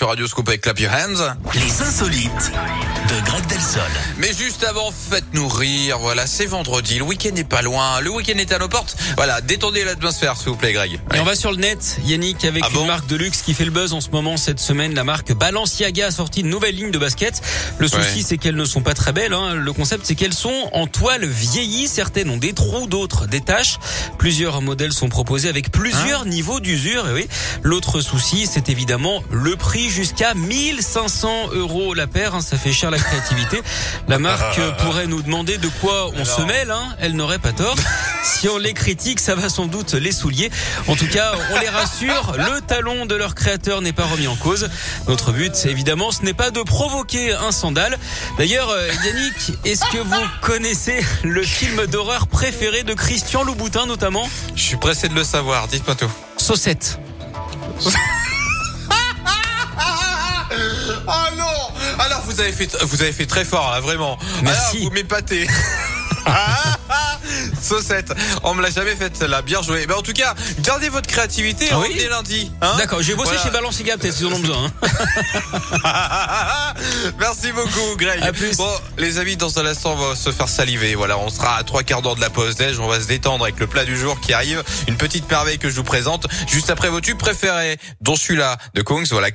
sur Radio Scoop avec Clap Your Hands. Les insolites de Greg Delsol. Mais juste avant, faites-nous rire. Voilà, c'est vendredi. Le week-end n'est pas loin. Le week-end est à nos portes. Voilà, détendez l'atmosphère, s'il vous plaît, Greg. Et on va sur le net, Yannick, avec Ah une marque de luxe qui fait le buzz en ce moment cette semaine. La marque Balenciaga a sorti une nouvelle ligne de baskets. Le souci, Ouais. c'est qu'elles ne sont pas très belles. hein. Le concept, c'est qu'elles sont en toile vieillie. Certaines ont des trous, d'autres des taches. Plusieurs modèles sont proposés avec plusieurs niveaux d'usure. Et oui. L'autre souci, c'est évidemment le prix jusqu'à 1500 euros la paire. hein. Ça fait cher la créativité. La marque pourrait nous demander de quoi on se mêle. hein. Elle n'aurait pas tort. Si on les critique, ça va sans doute les soulier. En tout cas, on les rassure, le talon de leur créateur n'est pas remis en cause. Notre but, évidemment, ce n'est pas de provoquer un sandal. D'ailleurs, euh, Yannick, est-ce que vous connaissez le film d'horreur préféré de Christian Louboutin, notamment? Je suis pressé de le savoir. Dites-moi tout. Saucette. Oh non vous avez fait vous avez fait très fort là vraiment. Merci. Alors, vous m'épatez. Saucette, on me l'a jamais faite celle-là, bien joué. Mais en tout cas, gardez votre créativité, Ah oui revenez lundi. hein. D'accord, j'ai bossé Voilà. chez Balenciaga, peut-être s'ils en ont besoin. hein. Merci beaucoup, Greg. À plus. Bon, les amis, dans un instant, on va se faire saliver. Voilà, on sera à trois quarts d'heure de la pause déj. On va se détendre avec le plat du jour qui arrive. Une petite merveille que je vous présente juste après vos tubes préférés, dont celui-là de Kungs. Voilà.